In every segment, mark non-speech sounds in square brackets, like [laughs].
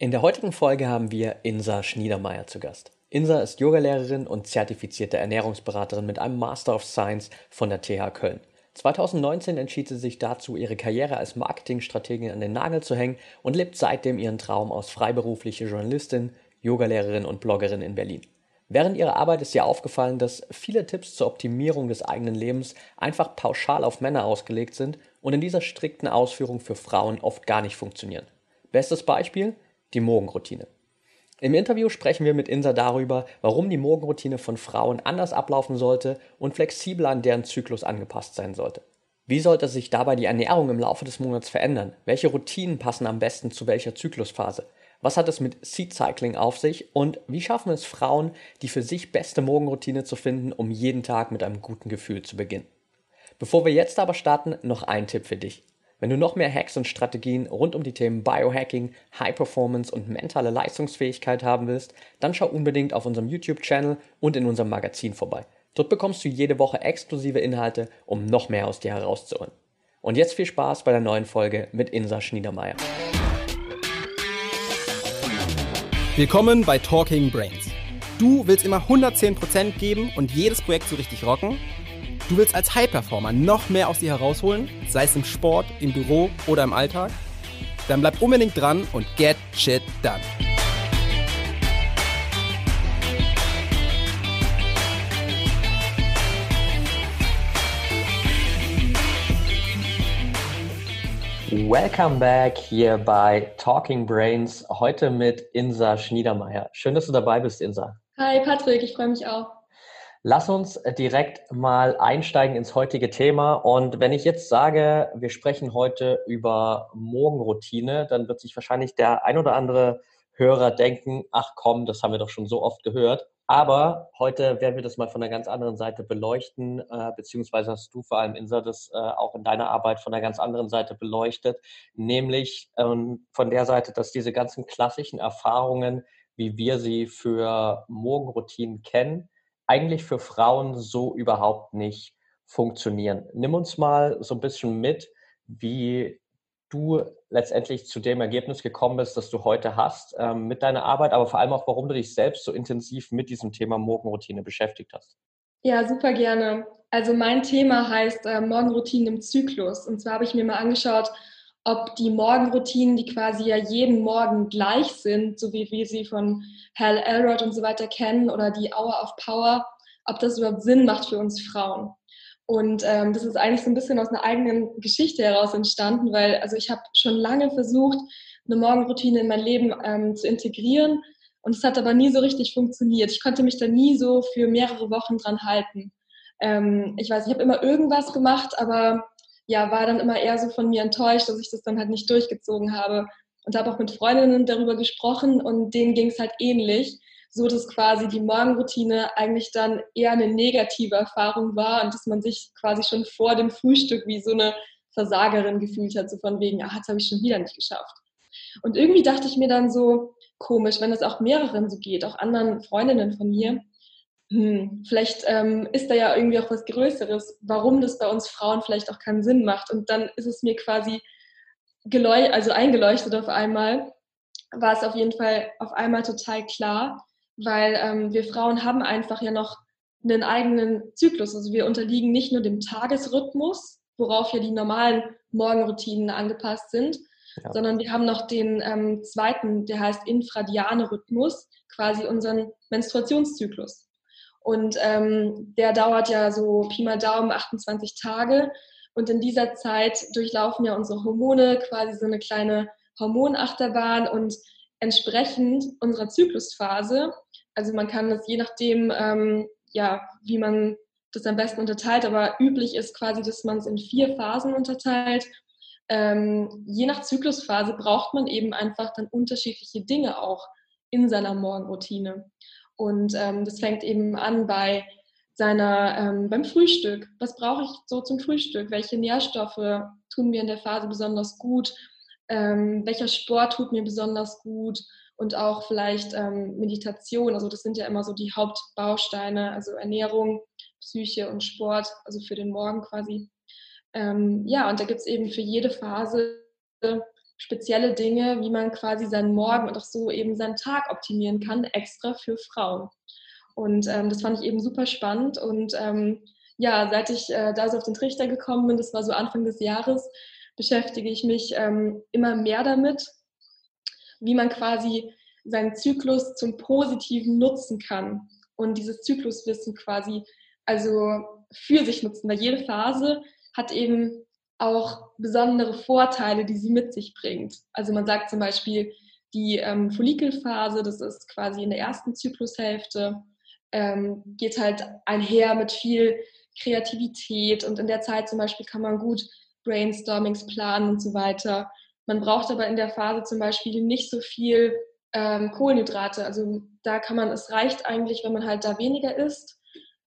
In der heutigen Folge haben wir Insa Schniedermeier zu Gast. Insa ist Yogalehrerin und zertifizierte Ernährungsberaterin mit einem Master of Science von der TH Köln. 2019 entschied sie sich dazu, ihre Karriere als Marketingstrategin an den Nagel zu hängen und lebt seitdem ihren Traum aus freiberufliche Journalistin, Yogalehrerin und Bloggerin in Berlin. Während ihrer Arbeit ist ihr aufgefallen, dass viele Tipps zur Optimierung des eigenen Lebens einfach pauschal auf Männer ausgelegt sind und in dieser strikten Ausführung für Frauen oft gar nicht funktionieren. Bestes Beispiel? Die Morgenroutine. Im Interview sprechen wir mit Insa darüber, warum die Morgenroutine von Frauen anders ablaufen sollte und flexibler an deren Zyklus angepasst sein sollte. Wie sollte sich dabei die Ernährung im Laufe des Monats verändern? Welche Routinen passen am besten zu welcher Zyklusphase? Was hat es mit Seed Cycling auf sich und wie schaffen es Frauen, die für sich beste Morgenroutine zu finden, um jeden Tag mit einem guten Gefühl zu beginnen? Bevor wir jetzt aber starten, noch ein Tipp für dich. Wenn du noch mehr Hacks und Strategien rund um die Themen Biohacking, High Performance und mentale Leistungsfähigkeit haben willst, dann schau unbedingt auf unserem YouTube-Channel und in unserem Magazin vorbei. Dort bekommst du jede Woche exklusive Inhalte, um noch mehr aus dir herauszuholen. Und jetzt viel Spaß bei der neuen Folge mit Insa Schniedermeier. Willkommen bei Talking Brains. Du willst immer 110% geben und jedes Projekt so richtig rocken? Du willst als High-Performer noch mehr aus dir herausholen, sei es im Sport, im Büro oder im Alltag? Dann bleib unbedingt dran und get shit done. Welcome back hier bei Talking Brains, heute mit Insa Schniedermeier. Schön, dass du dabei bist, Insa. Hi Patrick, ich freue mich auch. Lass uns direkt mal einsteigen ins heutige Thema. Und wenn ich jetzt sage, wir sprechen heute über Morgenroutine, dann wird sich wahrscheinlich der ein oder andere Hörer denken, ach komm, das haben wir doch schon so oft gehört. Aber heute werden wir das mal von einer ganz anderen Seite beleuchten, äh, beziehungsweise hast du vor allem, Insa, das äh, auch in deiner Arbeit von einer ganz anderen Seite beleuchtet, nämlich ähm, von der Seite, dass diese ganzen klassischen Erfahrungen, wie wir sie für Morgenroutinen kennen, eigentlich für Frauen so überhaupt nicht funktionieren. Nimm uns mal so ein bisschen mit, wie du letztendlich zu dem Ergebnis gekommen bist, das du heute hast ähm, mit deiner Arbeit, aber vor allem auch, warum du dich selbst so intensiv mit diesem Thema Morgenroutine beschäftigt hast. Ja, super gerne. Also mein Thema heißt äh, Morgenroutinen im Zyklus. Und zwar habe ich mir mal angeschaut, ob die Morgenroutinen, die quasi ja jeden Morgen gleich sind, so wie wir sie von Hal Elrod und so weiter kennen oder die Hour of Power, ob das überhaupt Sinn macht für uns Frauen. Und ähm, das ist eigentlich so ein bisschen aus einer eigenen Geschichte heraus entstanden, weil also ich habe schon lange versucht, eine Morgenroutine in mein Leben ähm, zu integrieren und es hat aber nie so richtig funktioniert. Ich konnte mich da nie so für mehrere Wochen dran halten. Ähm, ich weiß, ich habe immer irgendwas gemacht, aber ja, war dann immer eher so von mir enttäuscht, dass ich das dann halt nicht durchgezogen habe. Und habe auch mit Freundinnen darüber gesprochen und denen ging es halt ähnlich so dass quasi die Morgenroutine eigentlich dann eher eine negative Erfahrung war und dass man sich quasi schon vor dem Frühstück wie so eine Versagerin gefühlt hat, so von wegen, ah, das habe ich schon wieder nicht geschafft. Und irgendwie dachte ich mir dann so, komisch, wenn das auch mehreren so geht, auch anderen Freundinnen von mir, hm, vielleicht ähm, ist da ja irgendwie auch was Größeres, warum das bei uns Frauen vielleicht auch keinen Sinn macht. Und dann ist es mir quasi also eingeleuchtet auf einmal, war es auf jeden Fall auf einmal total klar, weil ähm, wir Frauen haben einfach ja noch einen eigenen Zyklus. Also wir unterliegen nicht nur dem Tagesrhythmus, worauf ja die normalen Morgenroutinen angepasst sind, ja. sondern wir haben noch den ähm, zweiten, der heißt infradiane Rhythmus, quasi unseren Menstruationszyklus. Und ähm, der dauert ja so Pi mal Daumen 28 Tage. Und in dieser Zeit durchlaufen ja unsere Hormone quasi so eine kleine Hormonachterbahn und entsprechend unserer Zyklusphase also man kann das je nachdem, ähm, ja, wie man das am besten unterteilt, aber üblich ist quasi, dass man es in vier Phasen unterteilt. Ähm, je nach Zyklusphase braucht man eben einfach dann unterschiedliche Dinge auch in seiner Morgenroutine. Und ähm, das fängt eben an bei seiner, ähm, beim Frühstück. Was brauche ich so zum Frühstück? Welche Nährstoffe tun mir in der Phase besonders gut? Ähm, welcher Sport tut mir besonders gut? und auch vielleicht ähm, Meditation. Also das sind ja immer so die Hauptbausteine, also Ernährung, Psyche und Sport, also für den Morgen quasi. Ähm, ja, und da gibt es eben für jede Phase spezielle Dinge, wie man quasi seinen Morgen und auch so eben seinen Tag optimieren kann, extra für Frauen. Und ähm, das fand ich eben super spannend. Und ähm, ja, seit ich äh, da so auf den Trichter gekommen bin, das war so Anfang des Jahres, beschäftige ich mich ähm, immer mehr damit, wie man quasi seinen Zyklus zum Positiven nutzen kann und dieses Zykluswissen quasi also für sich nutzen, weil jede Phase hat eben auch besondere Vorteile, die sie mit sich bringt. Also man sagt zum Beispiel, die ähm, Follikelphase, das ist quasi in der ersten Zyklushälfte, ähm, geht halt einher mit viel Kreativität und in der Zeit zum Beispiel kann man gut Brainstormings planen und so weiter. Man braucht aber in der Phase zum Beispiel nicht so viel ähm, Kohlenhydrate. Also da kann man, es reicht eigentlich, wenn man halt da weniger isst.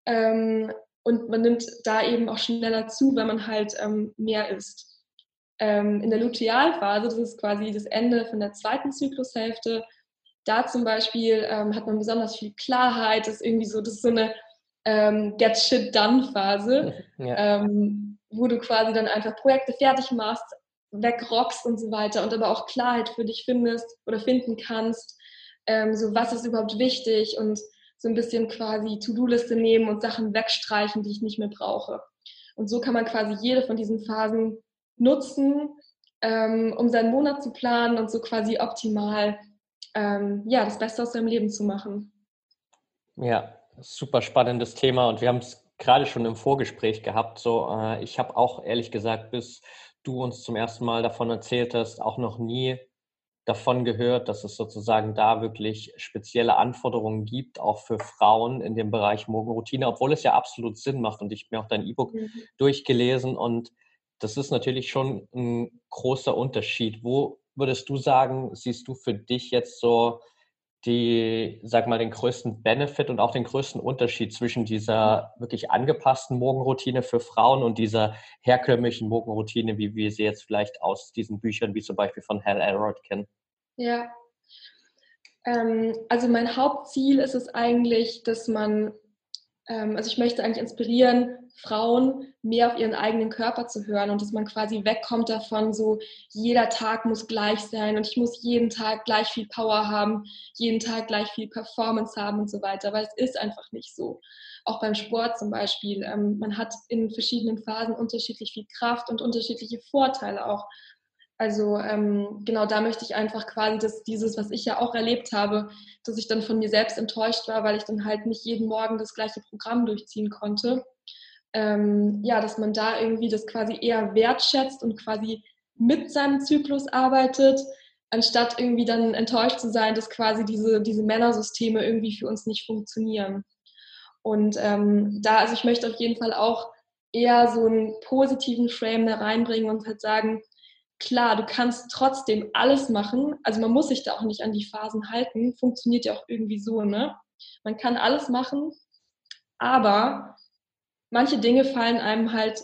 Ähm, und man nimmt da eben auch schneller zu, wenn man halt ähm, mehr isst. Ähm, in der Lutealphase, das ist quasi das Ende von der zweiten Zyklushälfte, da zum Beispiel ähm, hat man besonders viel Klarheit, das ist irgendwie so, das ist so eine ähm, Get Shit Done Phase, [laughs] ja. Ähm, wo du quasi dann einfach Projekte fertig machst, wegrockst und so weiter und aber auch Klarheit für dich findest oder finden kannst, ähm, so was ist überhaupt wichtig und so ein bisschen quasi To-Do-Liste nehmen und Sachen wegstreichen, die ich nicht mehr brauche. Und so kann man quasi jede von diesen Phasen nutzen, ähm, um seinen Monat zu planen und so quasi optimal ähm, ja, das Beste aus seinem Leben zu machen. Ja, super spannendes Thema und wir haben es gerade schon im Vorgespräch gehabt. So, äh, ich habe auch ehrlich gesagt, bis du uns zum ersten Mal davon erzählt hast, auch noch nie davon gehört, dass es sozusagen da wirklich spezielle Anforderungen gibt, auch für Frauen in dem Bereich Morgenroutine, obwohl es ja absolut Sinn macht. Und ich habe mir auch dein E-Book mhm. durchgelesen und das ist natürlich schon ein großer Unterschied. Wo würdest du sagen, siehst du für dich jetzt so die, sag mal, den größten Benefit und auch den größten Unterschied zwischen dieser wirklich angepassten Morgenroutine für Frauen und dieser herkömmlichen Morgenroutine, wie wir sie jetzt vielleicht aus diesen Büchern wie zum Beispiel von Hal Elrod kennen? Ja. Ähm, also mein Hauptziel ist es eigentlich, dass man, ähm, also ich möchte eigentlich inspirieren, Frauen mehr auf ihren eigenen Körper zu hören und dass man quasi wegkommt davon, so jeder Tag muss gleich sein und ich muss jeden Tag gleich viel Power haben, jeden Tag gleich viel Performance haben und so weiter, weil es ist einfach nicht so. Auch beim Sport zum Beispiel. Ähm, man hat in verschiedenen Phasen unterschiedlich viel Kraft und unterschiedliche Vorteile auch. Also ähm, genau da möchte ich einfach quasi, dass dieses, was ich ja auch erlebt habe, dass ich dann von mir selbst enttäuscht war, weil ich dann halt nicht jeden Morgen das gleiche Programm durchziehen konnte ähm, ja, dass man da irgendwie das quasi eher wertschätzt und quasi mit seinem Zyklus arbeitet, anstatt irgendwie dann enttäuscht zu sein, dass quasi diese, diese Männersysteme irgendwie für uns nicht funktionieren. Und ähm, da, also ich möchte auf jeden Fall auch eher so einen positiven Frame da reinbringen und halt sagen, klar, du kannst trotzdem alles machen. Also man muss sich da auch nicht an die Phasen halten. Funktioniert ja auch irgendwie so, ne? Man kann alles machen, aber manche Dinge fallen einem halt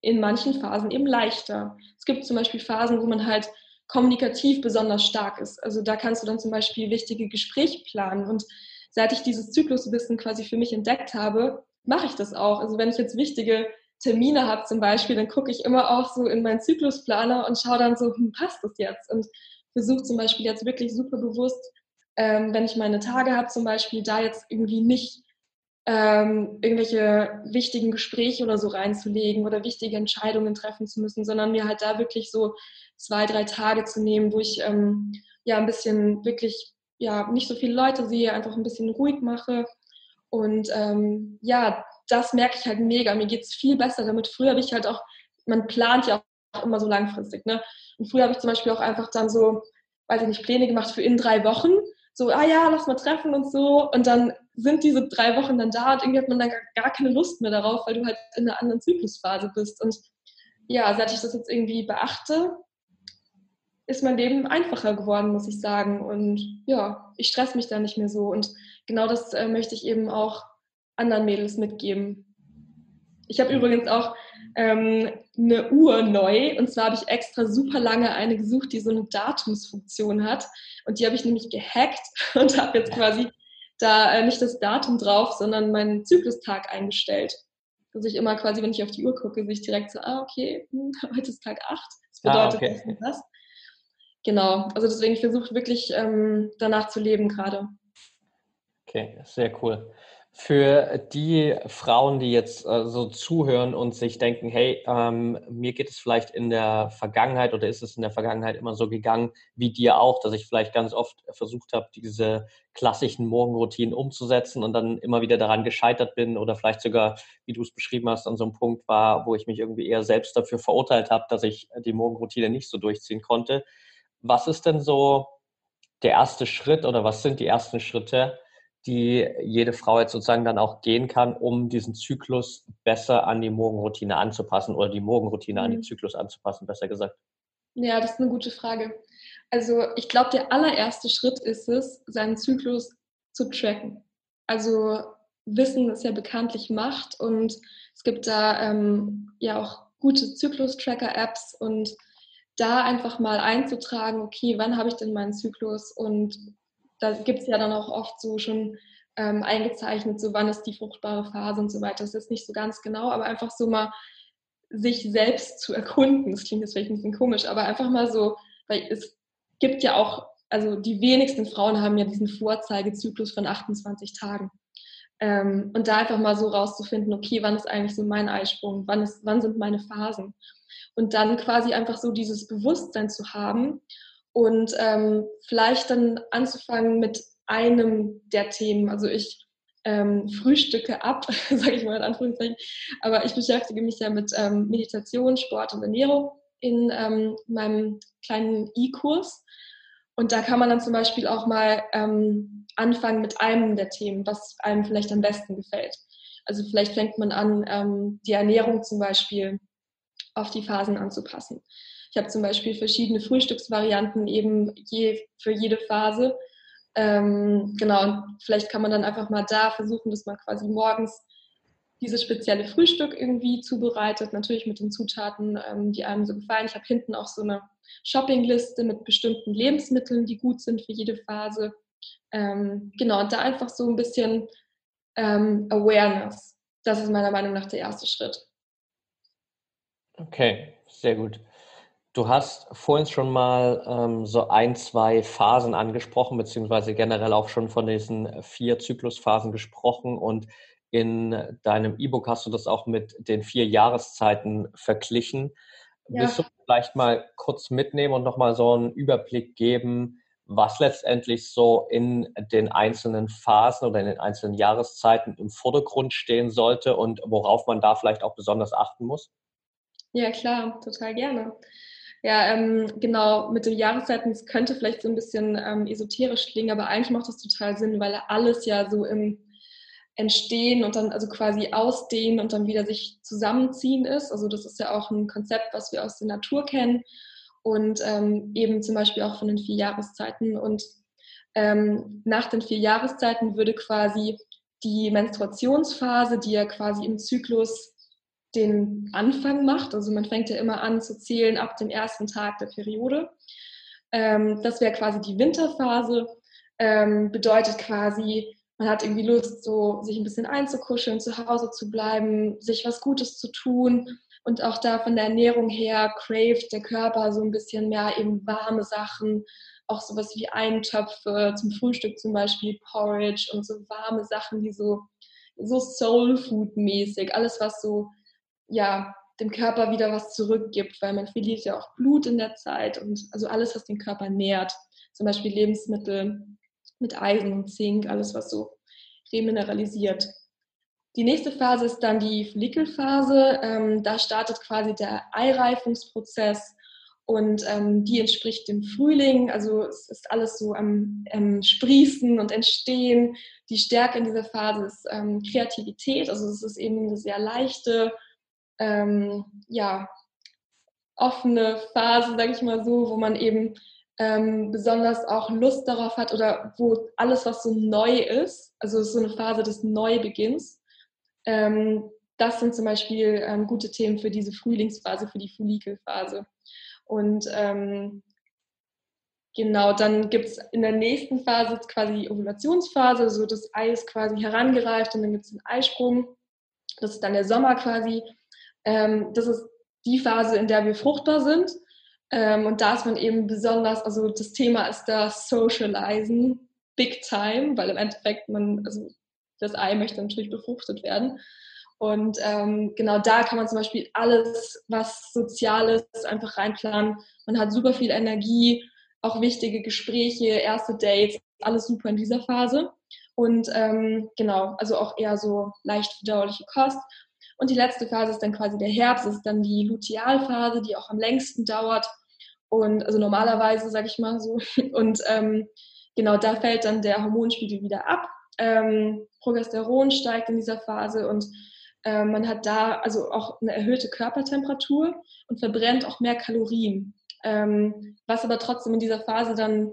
in manchen Phasen eben leichter. Es gibt zum Beispiel Phasen, wo man halt kommunikativ besonders stark ist. Also da kannst du dann zum Beispiel wichtige Gespräche planen. Und seit ich dieses Zykluswissen quasi für mich entdeckt habe, mache ich das auch. Also wenn ich jetzt wichtige Termine habe zum Beispiel, dann gucke ich immer auch so in meinen Zyklusplaner und schaue dann so, hm, passt das jetzt? Und versuche zum Beispiel jetzt wirklich super bewusst, ähm, wenn ich meine Tage habe zum Beispiel, da jetzt irgendwie nicht ähm, irgendwelche wichtigen Gespräche oder so reinzulegen oder wichtige Entscheidungen treffen zu müssen, sondern mir halt da wirklich so zwei, drei Tage zu nehmen, wo ich ähm, ja ein bisschen wirklich ja nicht so viele Leute sehe, einfach ein bisschen ruhig mache. Und ähm, ja, das merke ich halt mega. Mir geht es viel besser damit. Früher habe ich halt auch, man plant ja auch immer so langfristig. Ne? Und früher habe ich zum Beispiel auch einfach dann so, weiß ich nicht, Pläne gemacht für in drei Wochen so, ah ja, lass mal treffen und so. Und dann sind diese drei Wochen dann da und irgendwie hat man dann gar, keine Lust mehr darauf, weil du halt in einer anderen Zyklusphase bist. Und ja, seit ich das jetzt irgendwie beachte, ist mein Leben einfacher geworden, muss ich sagen. Und ja, ich stress mich da nicht mehr so. Und genau das äh, möchte ich eben auch anderen Mädels mitgeben. Ich habe übrigens auch ähm, eine Uhr neu. Und zwar habe ich extra super lange eine gesucht, die so eine Datumsfunktion hat. Und die habe ich nämlich gehackt [laughs] und habe jetzt quasi da äh, nicht das Datum drauf, sondern meinen Zyklustag eingestellt. Dass ich immer quasi, wenn ich auf die Uhr gucke, sehe ich direkt so, ah, okay, hm, [laughs] heute ist Tag 8. Das bedeutet ah, okay. das und das. genau, also deswegen versuche ich wirklich ähm, danach zu leben gerade. Okay, sehr cool für die Frauen, die jetzt äh, so zuhören und sich denken, hey, ähm, mir geht es vielleicht in der Vergangenheit oder ist es in der Vergangenheit immer so gegangen wie dir auch, dass ich vielleicht ganz oft versucht habe, diese klassischen Morgenroutinen umzusetzen und dann immer wieder daran gescheitert bin oder vielleicht sogar, wie du es beschrieben hast, an so einem Punkt war, wo ich mich irgendwie eher selbst dafür verurteilt habe, dass ich die Morgenroutine nicht so durchziehen konnte. Was ist denn so der erste Schritt oder was sind die ersten Schritte, die jede Frau jetzt sozusagen dann auch gehen kann, um diesen Zyklus besser an die Morgenroutine anzupassen oder die Morgenroutine mhm. an den Zyklus anzupassen, besser gesagt? Ja, das ist eine gute Frage. Also ich glaube, der allererste Schritt ist es, seinen Zyklus zu tracken. Also Wissen ist ja bekanntlich Macht und es gibt da ähm, ja auch gute Zyklus-Tracker-Apps und da einfach mal einzutragen, okay, wann habe ich denn meinen Zyklus und da gibt es ja dann auch oft so schon ähm, eingezeichnet, so wann ist die fruchtbare Phase und so weiter. Das ist nicht so ganz genau, aber einfach so mal sich selbst zu erkunden. Das klingt jetzt vielleicht ein bisschen komisch, aber einfach mal so, weil es gibt ja auch, also die wenigsten Frauen haben ja diesen Vorzeigezyklus von 28 Tagen. Ähm, und da einfach mal so rauszufinden, okay, wann ist eigentlich so mein Eisprung, wann, ist, wann sind meine Phasen? Und dann quasi einfach so dieses Bewusstsein zu haben und ähm, vielleicht dann anzufangen mit einem der Themen. Also ich ähm, frühstücke ab, [laughs] sage ich mal in Anführungszeichen, aber ich beschäftige mich ja mit ähm, Meditation, Sport und Ernährung in ähm, meinem kleinen E-Kurs. Und da kann man dann zum Beispiel auch mal ähm, anfangen mit einem der Themen, was einem vielleicht am besten gefällt. Also vielleicht fängt man an, ähm, die Ernährung zum Beispiel auf die Phasen anzupassen. Ich habe zum Beispiel verschiedene Frühstücksvarianten eben je, für jede Phase. Ähm, genau, und vielleicht kann man dann einfach mal da versuchen, dass man quasi morgens dieses spezielle Frühstück irgendwie zubereitet, natürlich mit den Zutaten, ähm, die einem so gefallen. Ich habe hinten auch so eine Shoppingliste mit bestimmten Lebensmitteln, die gut sind für jede Phase. Ähm, genau, und da einfach so ein bisschen ähm, Awareness. Das ist meiner Meinung nach der erste Schritt. Okay, sehr gut. Du hast vorhin schon mal ähm, so ein, zwei Phasen angesprochen, beziehungsweise generell auch schon von diesen vier Zyklusphasen gesprochen. Und in deinem E-Book hast du das auch mit den vier Jahreszeiten verglichen. Ja. Willst du vielleicht mal kurz mitnehmen und nochmal so einen Überblick geben, was letztendlich so in den einzelnen Phasen oder in den einzelnen Jahreszeiten im Vordergrund stehen sollte und worauf man da vielleicht auch besonders achten muss? Ja, klar, total gerne. Ja, ähm, genau, mit den Jahreszeiten, es könnte vielleicht so ein bisschen ähm, esoterisch klingen, aber eigentlich macht das total Sinn, weil alles ja so im Entstehen und dann also quasi ausdehnen und dann wieder sich zusammenziehen ist. Also das ist ja auch ein Konzept, was wir aus der Natur kennen und ähm, eben zum Beispiel auch von den vier Jahreszeiten. Und ähm, nach den vier Jahreszeiten würde quasi die Menstruationsphase, die ja quasi im Zyklus den Anfang macht. Also man fängt ja immer an zu zählen ab dem ersten Tag der Periode. Ähm, das wäre quasi die Winterphase. Ähm, bedeutet quasi, man hat irgendwie Lust, so sich ein bisschen einzukuscheln, zu Hause zu bleiben, sich was Gutes zu tun. Und auch da von der Ernährung her craved der Körper so ein bisschen mehr eben warme Sachen, auch sowas wie Eintöpfe zum Frühstück zum Beispiel, Porridge und so warme Sachen, die so, so Soul Food mäßig, alles was so ja, dem Körper wieder was zurückgibt, weil man verliert ja auch Blut in der Zeit und also alles, was den Körper nährt. Zum Beispiel Lebensmittel mit Eisen und Zink, alles, was so remineralisiert. Die nächste Phase ist dann die Follikelphase. Ähm, da startet quasi der Eireifungsprozess und ähm, die entspricht dem Frühling. Also es ist alles so am, am Sprießen und Entstehen. Die Stärke in dieser Phase ist ähm, Kreativität. Also es ist eben eine sehr leichte, ähm, ja, offene Phase, sage ich mal so, wo man eben ähm, besonders auch Lust darauf hat oder wo alles, was so neu ist, also so eine Phase des Neubeginns, ähm, das sind zum Beispiel ähm, gute Themen für diese Frühlingsphase, für die Follikelphase. Und ähm, genau, dann gibt es in der nächsten Phase quasi die Ovulationsphase, so das Ei ist quasi herangereift und dann gibt es den Eisprung. Das ist dann der Sommer quasi. Ähm, das ist die Phase, in der wir fruchtbar sind. Ähm, und da ist man eben besonders, also das Thema ist da Socializen, big time, weil im Endeffekt man, also das Ei möchte natürlich befruchtet werden. Und ähm, genau da kann man zum Beispiel alles, was Soziales, einfach reinplanen. Man hat super viel Energie, auch wichtige Gespräche, erste Dates, alles super in dieser Phase. Und ähm, genau, also auch eher so leicht verdauliche Kost. Und die letzte Phase ist dann quasi der Herbst, das ist dann die Lutealphase, die auch am längsten dauert. Und also normalerweise, sage ich mal so. [laughs] Und ähm, genau, da fällt dann der Hormonspiegel wieder ab. Ähm, Progesteron steigt in dieser Phase und äh, man hat da also auch eine erhöhte Körpertemperatur und verbrennt auch mehr Kalorien. Ähm, was aber trotzdem in dieser Phase dann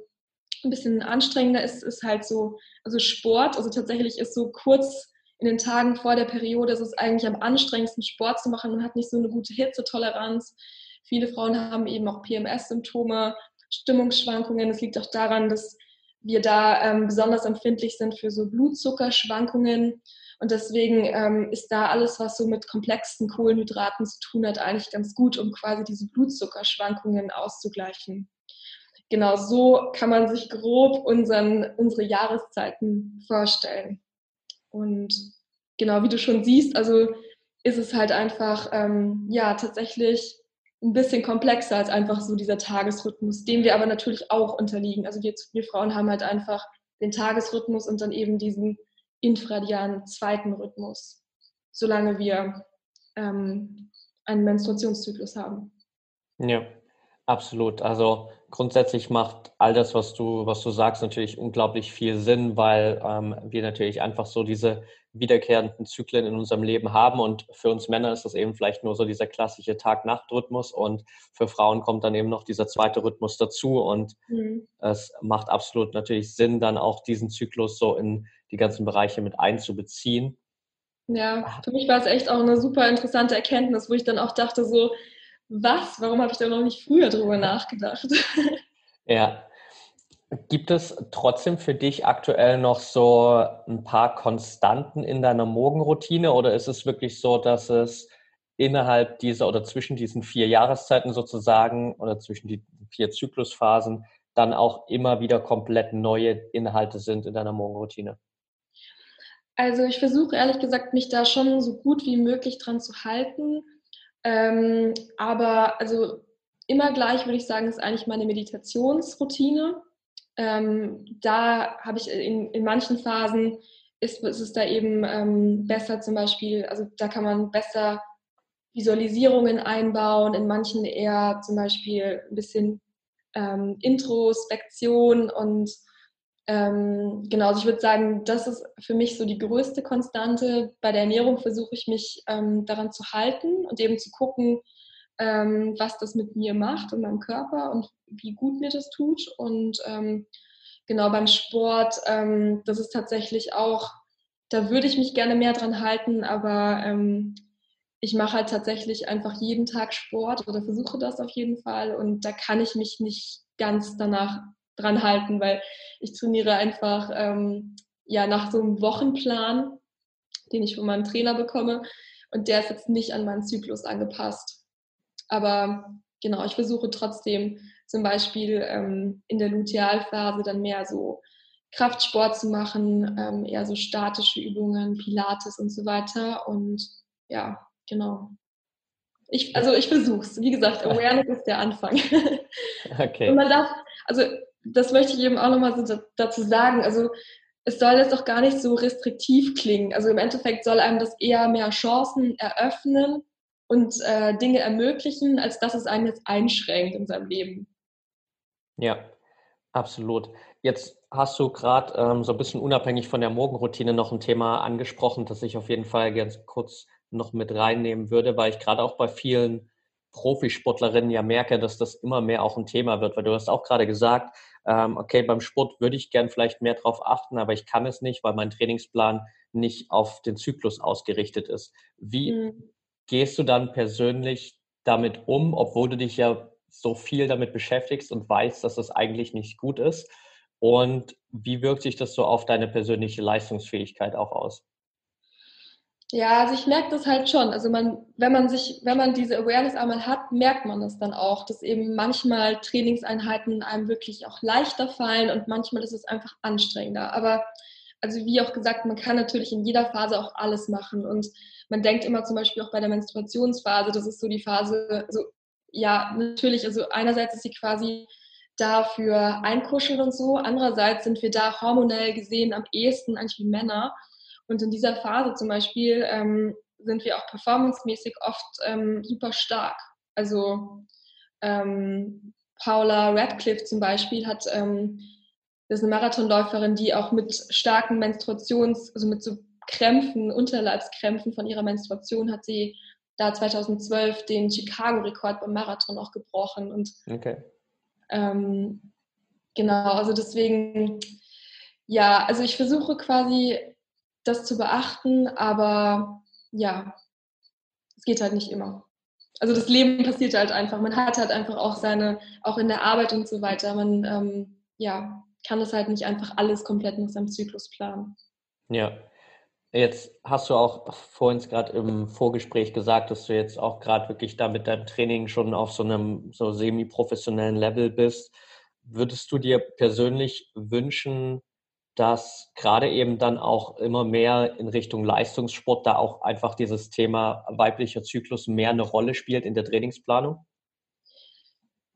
ein bisschen anstrengender ist, ist halt so, also Sport, also tatsächlich ist so kurz in den Tagen vor der Periode ist es eigentlich am anstrengendsten, Sport zu machen. Man hat nicht so eine gute Hitzetoleranz. Viele Frauen haben eben auch PMS-Symptome, Stimmungsschwankungen. Es liegt auch daran, dass wir da ähm, besonders empfindlich sind für so Blutzuckerschwankungen. Und deswegen ähm, ist da alles, was so mit komplexen Kohlenhydraten zu tun hat, eigentlich ganz gut, um quasi diese Blutzuckerschwankungen auszugleichen. Genau so kann man sich grob unseren, unsere Jahreszeiten vorstellen. Und genau wie du schon siehst, also ist es halt einfach, ähm, ja, tatsächlich ein bisschen komplexer als einfach so dieser Tagesrhythmus, dem wir aber natürlich auch unterliegen. Also wir, wir Frauen haben halt einfach den Tagesrhythmus und dann eben diesen infradianen zweiten Rhythmus, solange wir ähm, einen Menstruationszyklus haben. Ja, absolut. Also grundsätzlich macht all das, was du, was du sagst, natürlich unglaublich viel Sinn, weil ähm, wir natürlich einfach so diese wiederkehrenden Zyklen in unserem Leben haben. Und für uns Männer ist das eben vielleicht nur so dieser klassische Tag-Nacht-Rhythmus. Und für Frauen kommt dann eben noch dieser zweite Rhythmus dazu. Und mhm. es macht absolut natürlich Sinn, dann auch diesen Zyklus so in die ganzen Bereiche mit einzubeziehen. Ja, für mich war es echt auch eine super interessante Erkenntnis, wo ich dann auch dachte, so, was? Warum habe ich da noch nicht früher drüber nachgedacht? [laughs] Ja, Gibt es trotzdem für dich aktuell noch so ein paar Konstanten in deiner Morgenroutine oder ist es wirklich so, dass es innerhalb dieser oder zwischen diesen vier Jahreszeiten sozusagen oder zwischen die vier Zyklusphasen dann auch immer wieder komplett neue Inhalte sind in deiner Morgenroutine? Also ich versuche ehrlich gesagt, mich da schon so gut wie möglich dran zu halten. Ähm, aber also immer gleich würde ich sagen, ist eigentlich meine Meditationsroutine. Ähm, da habe ich in, in manchen Phasen ist, ist es da eben ähm, besser zum Beispiel, also da kann man besser Visualisierungen einbauen, in manchen eher zum Beispiel ein bisschen ähm, Introspektion und ähm, genau, also ich würde sagen, das ist für mich so die größte Konstante. Bei der Ernährung versuche ich mich ähm, daran zu halten und eben zu gucken, ähm, was das mit mir macht und meinem Körper und wie gut mir das tut. Und ähm, genau beim Sport, ähm, das ist tatsächlich auch, da würde ich mich gerne mehr dran halten, aber ähm, ich mache halt tatsächlich einfach jeden Tag Sport oder versuche das auf jeden Fall und da kann ich mich nicht ganz danach dran halten, weil ich trainiere einfach ähm, ja nach so einem Wochenplan, den ich von meinem Trainer bekomme und der ist jetzt nicht an meinen Zyklus angepasst. Aber genau, ich versuche trotzdem zum Beispiel ähm, in der Lutealphase dann mehr so Kraftsport zu machen, ähm, eher so statische Übungen, Pilates und so weiter. Und ja, genau. Ich, also ich versuche es. Wie gesagt, [laughs] Awareness ist der Anfang. Okay. Und man darf, also das möchte ich eben auch nochmal so dazu sagen. Also es soll jetzt auch gar nicht so restriktiv klingen. Also im Endeffekt soll einem das eher mehr Chancen eröffnen, und äh, Dinge ermöglichen, als dass es einen jetzt einschränkt in seinem Leben. Ja, absolut. Jetzt hast du gerade ähm, so ein bisschen unabhängig von der Morgenroutine noch ein Thema angesprochen, das ich auf jeden Fall ganz kurz noch mit reinnehmen würde, weil ich gerade auch bei vielen Profisportlerinnen ja merke, dass das immer mehr auch ein Thema wird, weil du hast auch gerade gesagt, ähm, okay, beim Sport würde ich gern vielleicht mehr drauf achten, aber ich kann es nicht, weil mein Trainingsplan nicht auf den Zyklus ausgerichtet ist. Wie, mhm gehst du dann persönlich damit um, obwohl du dich ja so viel damit beschäftigst und weißt, dass das eigentlich nicht gut ist? Und wie wirkt sich das so auf deine persönliche Leistungsfähigkeit auch aus? Ja, also ich merke das halt schon. Also man, wenn man sich, wenn man diese Awareness einmal hat, merkt man das dann auch, dass eben manchmal Trainingseinheiten einem wirklich auch leichter fallen und manchmal ist es einfach anstrengender. Aber also wie auch gesagt, man kann natürlich in jeder Phase auch alles machen und man denkt immer zum Beispiel auch bei der Menstruationsphase, das ist so die Phase, also ja, natürlich, also einerseits ist sie quasi dafür einkuscheln und so, andererseits sind wir da hormonell gesehen am ehesten eigentlich wie Männer und in dieser Phase zum Beispiel ähm, sind wir auch performancemäßig oft ähm, super stark. Also ähm, Paula Radcliffe zum Beispiel hat, ähm, das ist eine Marathonläuferin, die auch mit starken Menstruations-, also mit so Krämpfen, Unterleibskrämpfen von ihrer Menstruation hat sie da 2012 den Chicago-Rekord beim Marathon auch gebrochen. Und okay. ähm, genau, also deswegen, ja, also ich versuche quasi das zu beachten, aber ja, es geht halt nicht immer. Also das Leben passiert halt einfach. Man hat halt einfach auch seine, auch in der Arbeit und so weiter, man ähm, ja, kann das halt nicht einfach alles komplett nach seinem Zyklus planen. Ja. Jetzt hast du auch vorhin gerade im Vorgespräch gesagt, dass du jetzt auch gerade wirklich da mit deinem Training schon auf so einem so semi-professionellen Level bist. Würdest du dir persönlich wünschen, dass gerade eben dann auch immer mehr in Richtung Leistungssport da auch einfach dieses Thema weiblicher Zyklus mehr eine Rolle spielt in der Trainingsplanung?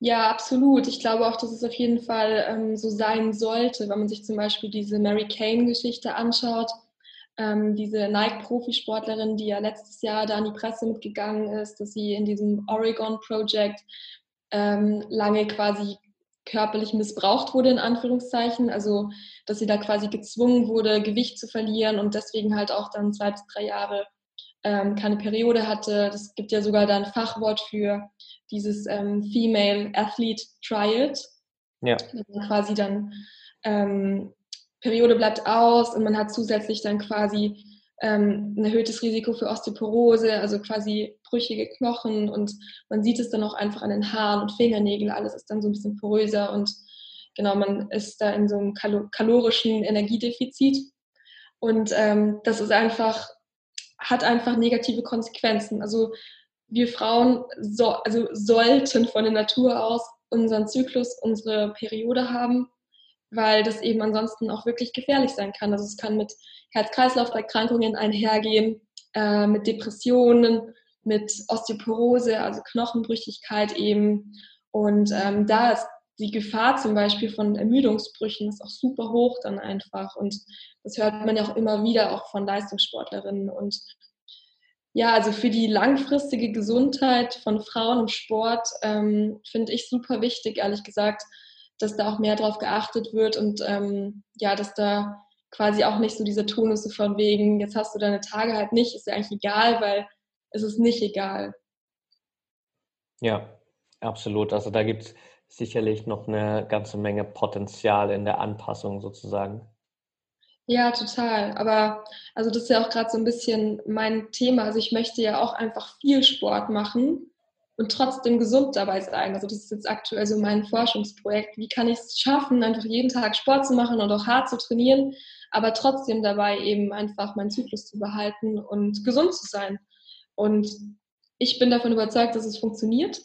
Ja, absolut. Ich glaube auch, dass es auf jeden Fall ähm, so sein sollte, wenn man sich zum Beispiel diese Mary Kane-Geschichte anschaut. Ähm, diese Nike-Profisportlerin, die ja letztes Jahr da an die Presse mitgegangen ist, dass sie in diesem Oregon Project ähm, lange quasi körperlich missbraucht wurde, in Anführungszeichen. Also, dass sie da quasi gezwungen wurde, Gewicht zu verlieren und deswegen halt auch dann zwei bis drei Jahre ähm, keine Periode hatte. Es gibt ja sogar da ein Fachwort für dieses ähm, Female Athlete Triad. Ja. Quasi dann ähm, Periode bleibt aus und man hat zusätzlich dann quasi ähm, ein erhöhtes Risiko für Osteoporose, also quasi brüchige Knochen und man sieht es dann auch einfach an den Haaren und Fingernägeln, alles ist dann so ein bisschen poröser und genau, man ist da in so einem kalorischen Energiedefizit und ähm, das ist einfach, hat einfach negative Konsequenzen. Also wir Frauen so, also sollten von der Natur aus unseren Zyklus, unsere Periode haben, weil das eben ansonsten auch wirklich gefährlich sein kann. Also es kann mit Herz-Kreislauf-Erkrankungen einhergehen, äh, mit Depressionen, mit Osteoporose, also Knochenbrüchigkeit eben. Und ähm, da ist die Gefahr zum Beispiel von Ermüdungsbrüchen ist auch super hoch dann einfach. Und das hört man ja auch immer wieder auch von Leistungssportlerinnen. Und ja, also für die langfristige Gesundheit von Frauen im Sport ähm, finde ich super wichtig, ehrlich gesagt, dass da auch mehr drauf geachtet wird und ähm, ja, dass da quasi auch nicht so dieser Tonus so von wegen, jetzt hast du deine Tage halt nicht, ist ja eigentlich egal, weil es ist nicht egal. Ja, absolut. Also da gibt es sicherlich noch eine ganze Menge Potenzial in der Anpassung sozusagen. Ja, total. Aber also das ist ja auch gerade so ein bisschen mein Thema. Also ich möchte ja auch einfach viel Sport machen und trotzdem gesund dabei sein. Also das ist jetzt aktuell so mein Forschungsprojekt. Wie kann ich es schaffen, einfach jeden Tag Sport zu machen und auch hart zu trainieren, aber trotzdem dabei eben einfach meinen Zyklus zu behalten und gesund zu sein. Und ich bin davon überzeugt, dass es funktioniert,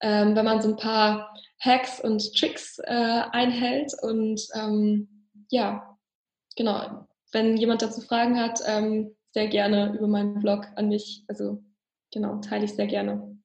ähm, wenn man so ein paar Hacks und Tricks äh, einhält und ähm, ja, genau, wenn jemand dazu Fragen hat, ähm, sehr gerne über meinen Blog an mich. Also genau, teile ich sehr gerne.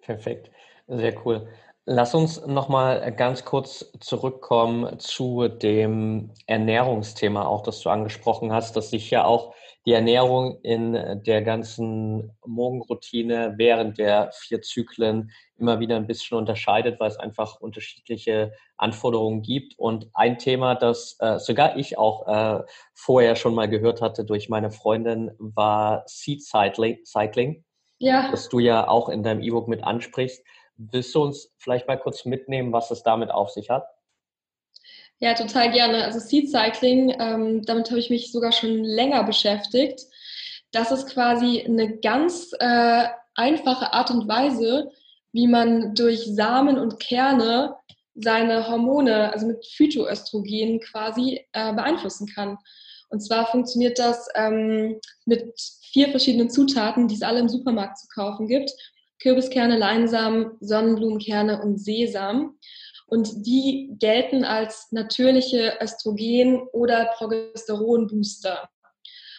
Perfekt, sehr cool. Lass uns nochmal ganz kurz zurückkommen zu dem Ernährungsthema, auch das du angesprochen hast, dass sich ja auch die Ernährung in der ganzen Morgenroutine während der vier Zyklen immer wieder ein bisschen unterscheidet, weil es einfach unterschiedliche Anforderungen gibt. Und ein Thema, das äh, sogar ich auch äh, vorher schon mal gehört hatte durch meine Freundin, war Seed Cycling, ja. das du ja auch in deinem E-Book mit ansprichst. Willst du uns vielleicht mal kurz mitnehmen, was es damit auf sich hat? Ja, total gerne. Also Seed Cycling, ähm, damit habe ich mich sogar schon länger beschäftigt. Das ist quasi eine ganz äh, einfache Art und Weise, wie man durch Samen und Kerne seine Hormone, also mit Phytoöstrogen quasi, äh, beeinflussen kann. Und zwar funktioniert das ähm, mit vier verschiedenen Zutaten, die es alle im Supermarkt zu kaufen gibt. Kürbiskerne, Leinsamen, Sonnenblumenkerne und Sesam. Und die gelten als natürliche Östrogen- oder Progesteron-Booster.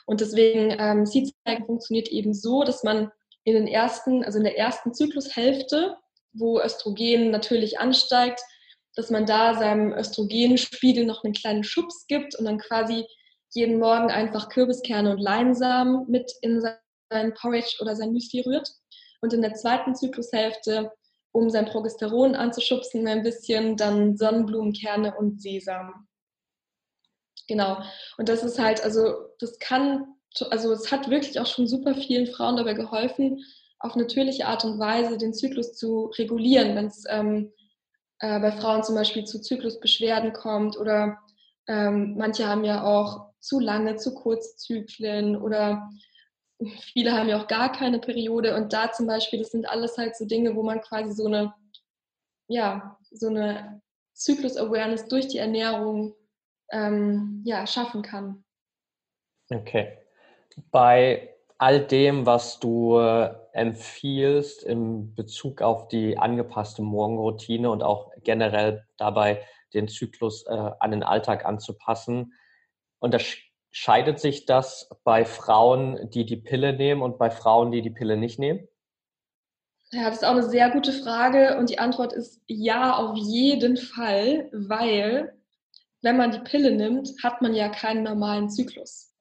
Und deswegen ähm, Seed Cycle funktioniert eben so, dass man in den ersten, also in der ersten Zyklushälfte, wo Östrogen natürlich ansteigt, dass man da seinem Östrogenspiegel noch einen kleinen Schubs gibt und dann quasi jeden Morgen einfach Kürbiskerne und Leinsamen mit in sein Porridge oder sein Müsli rührt. Und in der zweiten Zyklushälfte, um sein Progesteron anzuschubsen ein bisschen, dann Sonnenblumenkerne und Sesam. Genau. Und das ist halt, also das kann, also es hat wirklich auch schon super vielen Frauen dabei geholfen, auf natürliche Art und Weise den Zyklus zu regulieren, wenn es ähm, äh, bei Frauen zum Beispiel zu Zyklusbeschwerden kommt oder ähm, manche haben ja auch zu lange, zu kurze Zyklen oder viele haben ja auch gar keine Periode und da zum Beispiel, das sind alles halt so Dinge, wo man quasi so eine, ja, so eine Zyklus-Awareness durch die Ernährung ähm, ja, schaffen kann. Okay. Bei all dem, was du äh, empfiehlst in Bezug auf die angepasste Morgenroutine und auch generell dabei den Zyklus äh, an den Alltag anzupassen, unterscheidet sich das bei Frauen, die die Pille nehmen und bei Frauen, die die Pille nicht nehmen? Ja, das ist auch eine sehr gute Frage und die Antwort ist ja, auf jeden Fall, weil wenn man die Pille nimmt, hat man ja keinen normalen Zyklus.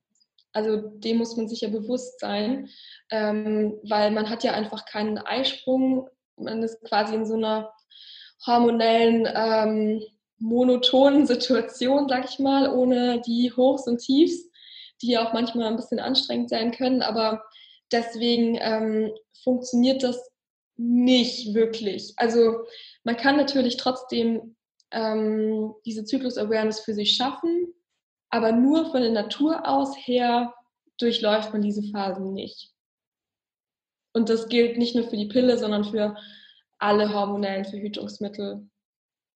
Also dem muss man sich ja bewusst sein, ähm, weil man hat ja einfach keinen Eisprung. Man ist quasi in so einer hormonellen, ähm, monotonen Situation, sag ich mal, ohne die Hochs und Tiefs, die ja auch manchmal ein bisschen anstrengend sein können. Aber deswegen ähm, funktioniert das nicht wirklich. Also man kann natürlich trotzdem ähm, diese Zyklus-Awareness für sich schaffen, aber nur von der Natur aus her durchläuft man diese Phasen nicht. Und das gilt nicht nur für die Pille, sondern für alle hormonellen Verhütungsmittel.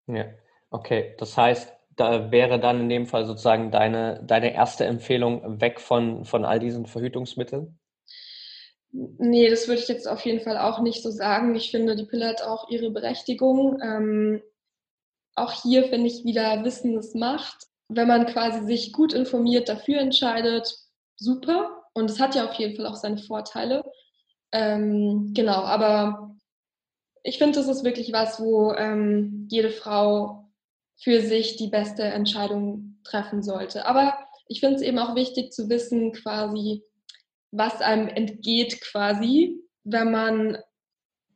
Ja, okay. Das heißt, da wäre dann in dem Fall sozusagen deine, deine erste Empfehlung weg von, von all diesen Verhütungsmitteln? Nee, das würde ich jetzt auf jeden Fall auch nicht so sagen. Ich finde, die Pille hat auch ihre Berechtigung. Ähm, auch hier finde ich wieder Wissen es macht. Wenn man quasi sich gut informiert dafür entscheidet, super. Und es hat ja auf jeden Fall auch seine Vorteile. Ähm, genau, aber ich finde, das ist wirklich was, wo ähm, jede Frau für sich die beste Entscheidung treffen sollte. Aber ich finde es eben auch wichtig zu wissen, quasi, was einem entgeht, quasi, wenn man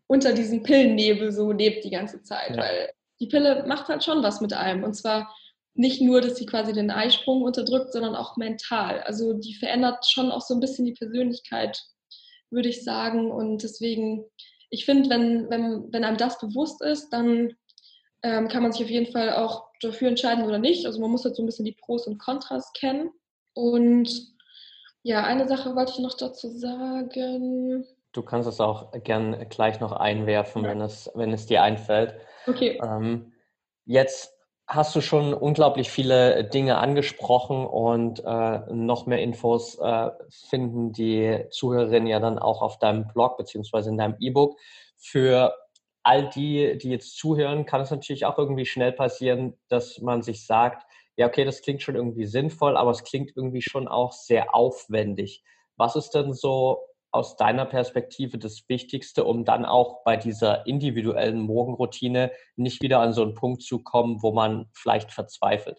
unter diesem Pillennebel so lebt die ganze Zeit. Ja. Weil die Pille macht halt schon was mit einem. Und zwar nicht nur, dass sie quasi den Eisprung unterdrückt, sondern auch mental. Also die verändert schon auch so ein bisschen die Persönlichkeit, würde ich sagen. Und deswegen, ich finde, wenn, wenn, wenn einem das bewusst ist, dann ähm, kann man sich auf jeden Fall auch dafür entscheiden oder nicht. Also man muss halt so ein bisschen die Pros und Kontras kennen. Und ja, eine Sache wollte ich noch dazu sagen. Du kannst es auch gern gleich noch einwerfen, ja. wenn, es, wenn es dir einfällt. Okay. Ähm, jetzt hast du schon unglaublich viele Dinge angesprochen und äh, noch mehr Infos äh, finden die Zuhörerinnen ja dann auch auf deinem Blog beziehungsweise in deinem E-Book. Für all die, die jetzt zuhören, kann es natürlich auch irgendwie schnell passieren, dass man sich sagt, ja, okay, das klingt schon irgendwie sinnvoll, aber es klingt irgendwie schon auch sehr aufwendig. Was ist denn so aus deiner Perspektive das Wichtigste, um dann auch bei dieser individuellen Morgenroutine nicht wieder an so einen Punkt zu kommen, wo man vielleicht verzweifelt?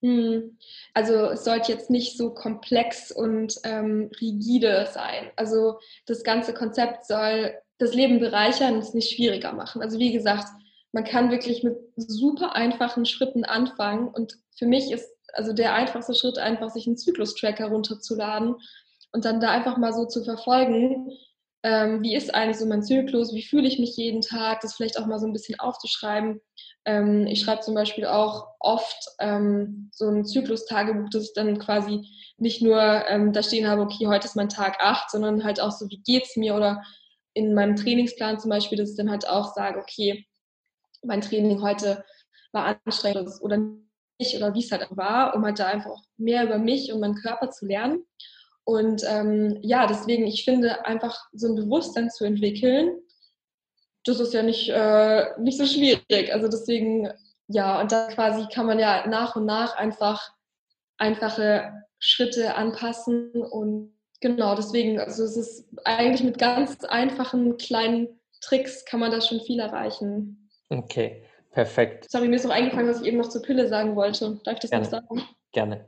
Hm. Also es sollte jetzt nicht so komplex und ähm, rigide sein. Also das ganze Konzept soll das Leben bereichern und es nicht schwieriger machen. Also wie gesagt, man kann wirklich mit super einfachen Schritten anfangen. Und für mich ist also der einfachste Schritt einfach, sich einen Zyklus-Tracker runterzuladen und dann da einfach mal so zu verfolgen, ähm, wie ist eigentlich so mein Zyklus, wie fühle ich mich jeden Tag, das vielleicht auch mal so ein bisschen aufzuschreiben. Ähm, ich schreibe zum Beispiel auch oft ähm, so ein Zyklus-Tagebuch, das ich dann quasi nicht nur ähm, da stehen habe, okay, heute ist mein Tag 8, sondern halt auch so, wie geht es mir oder in meinem Trainingsplan zum Beispiel, dass ich dann halt auch sage, okay, mein Training heute war anstrengend oder oder wie es halt war, um halt da einfach mehr über mich und meinen Körper zu lernen. Und ähm, ja, deswegen, ich finde, einfach so ein Bewusstsein zu entwickeln, das ist ja nicht, äh, nicht so schwierig. Also deswegen, ja, und da quasi kann man ja nach und nach einfach einfache Schritte anpassen und genau, deswegen, also es ist eigentlich mit ganz einfachen kleinen Tricks kann man da schon viel erreichen. Okay, perfekt. Sorry, mir ist noch eingefallen, was ich eben noch zur Pille sagen wollte. Darf ich das Gerne. noch sagen? Gerne.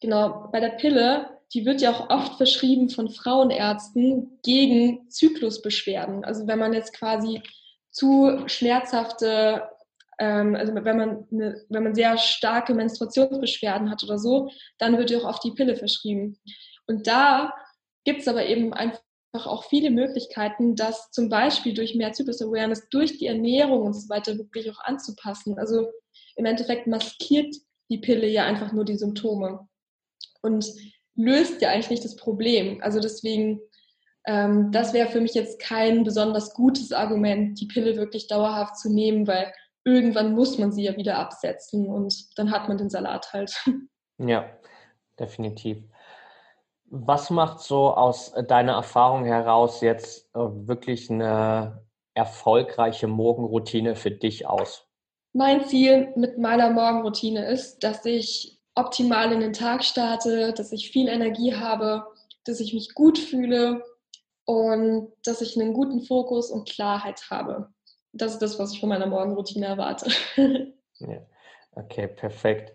Genau, bei der Pille, die wird ja auch oft verschrieben von Frauenärzten gegen Zyklusbeschwerden. Also wenn man jetzt quasi zu schmerzhafte, ähm, also wenn man, eine, wenn man sehr starke Menstruationsbeschwerden hat oder so, dann wird ja auch oft die Pille verschrieben. Und da gibt es aber eben einfach auch viele Möglichkeiten, das zum Beispiel durch mehr Zyklus-Awareness, durch die Ernährung und so weiter wirklich auch anzupassen. Also im Endeffekt maskiert die Pille ja einfach nur die Symptome und löst ja eigentlich nicht das Problem. Also deswegen, ähm, das wäre für mich jetzt kein besonders gutes Argument, die Pille wirklich dauerhaft zu nehmen, weil irgendwann muss man sie ja wieder absetzen und dann hat man den Salat halt. Ja, definitiv. Was macht so aus deiner Erfahrung heraus jetzt äh, wirklich eine erfolgreiche Morgenroutine für dich aus? Mein Ziel mit meiner Morgenroutine ist, dass ich optimal in den Tag starte, dass ich viel Energie habe, dass ich mich gut fühle und dass ich einen guten Fokus und Klarheit habe. Das ist das, was ich von meiner Morgenroutine erwarte. [laughs] ja. Okay, perfekt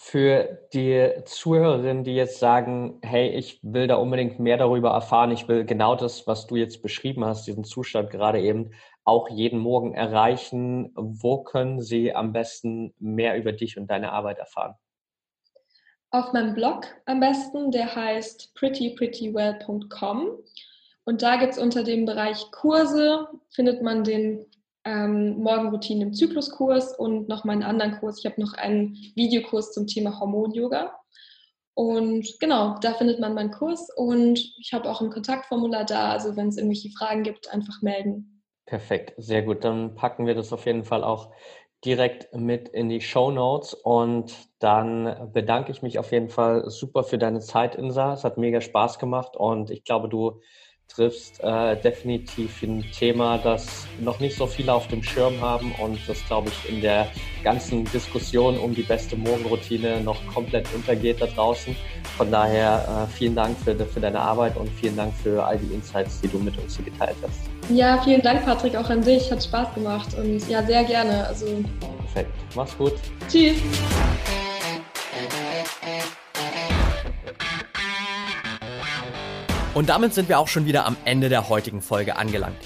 für die Zuhörerinnen, die jetzt sagen, hey, ich will da unbedingt mehr darüber erfahren, ich will genau das, was du jetzt beschrieben hast, diesen Zustand gerade eben, auch jeden Morgen erreichen. Wo können sie am besten mehr über dich und deine Arbeit erfahren? Auf meinem Blog am besten, der heißt prettyprettywell.com. Und da gibt es unter dem Bereich Kurse, findet man den ähm, Morgenroutine im Zykluskurs und noch meinen anderen Kurs. Ich habe noch einen Videokurs zum Thema Hormon-Yoga. Und genau, da findet man meinen Kurs und ich habe auch ein Kontaktformular da. Also wenn es irgendwelche Fragen gibt, einfach melden. Perfekt, sehr gut. Dann packen wir das auf jeden Fall auch direkt mit in die Show Notes und dann bedanke ich mich auf jeden Fall super für deine Zeit, Insa. Es hat mega Spaß gemacht und ich glaube, du triffst äh, definitiv ein Thema, das noch nicht so viele auf dem Schirm haben und das, glaube ich, in der ganzen Diskussion um die beste Morgenroutine noch komplett untergeht da draußen. Von daher äh, vielen Dank für, für deine Arbeit und vielen Dank für all die Insights, die du mit uns hier geteilt hast. Ja, vielen Dank, Patrick, auch an dich. Hat Spaß gemacht und ja, sehr gerne. Also Perfekt. Mach's gut. Tschüss. Und damit sind wir auch schon wieder am Ende der heutigen Folge angelangt.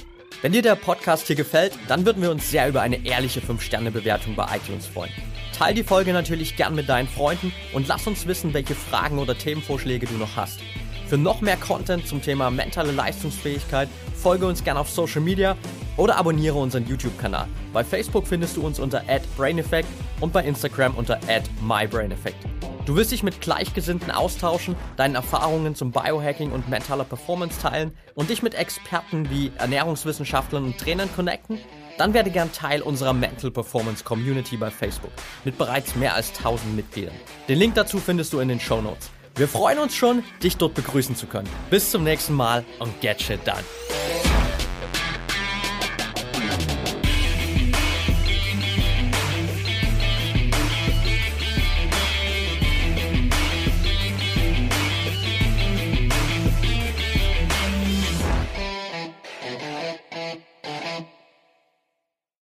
Wenn dir der Podcast hier gefällt, dann würden wir uns sehr über eine ehrliche 5-Sterne-Bewertung bei iTunes freuen. Teil die Folge natürlich gern mit deinen Freunden und lass uns wissen, welche Fragen oder Themenvorschläge du noch hast. Für noch mehr Content zum Thema mentale Leistungsfähigkeit folge uns gern auf Social Media oder abonniere unseren YouTube-Kanal. Bei Facebook findest du uns unter @braineffect und bei Instagram unter @mybraineffect. Du willst dich mit Gleichgesinnten austauschen, deinen Erfahrungen zum Biohacking und mentaler Performance teilen und dich mit Experten wie Ernährungswissenschaftlern und Trainern connecten? Dann werde gern Teil unserer Mental Performance Community bei Facebook mit bereits mehr als 1000 Mitgliedern. Den Link dazu findest du in den Show Notes. Wir freuen uns schon, dich dort begrüßen zu können. Bis zum nächsten Mal und get shit done.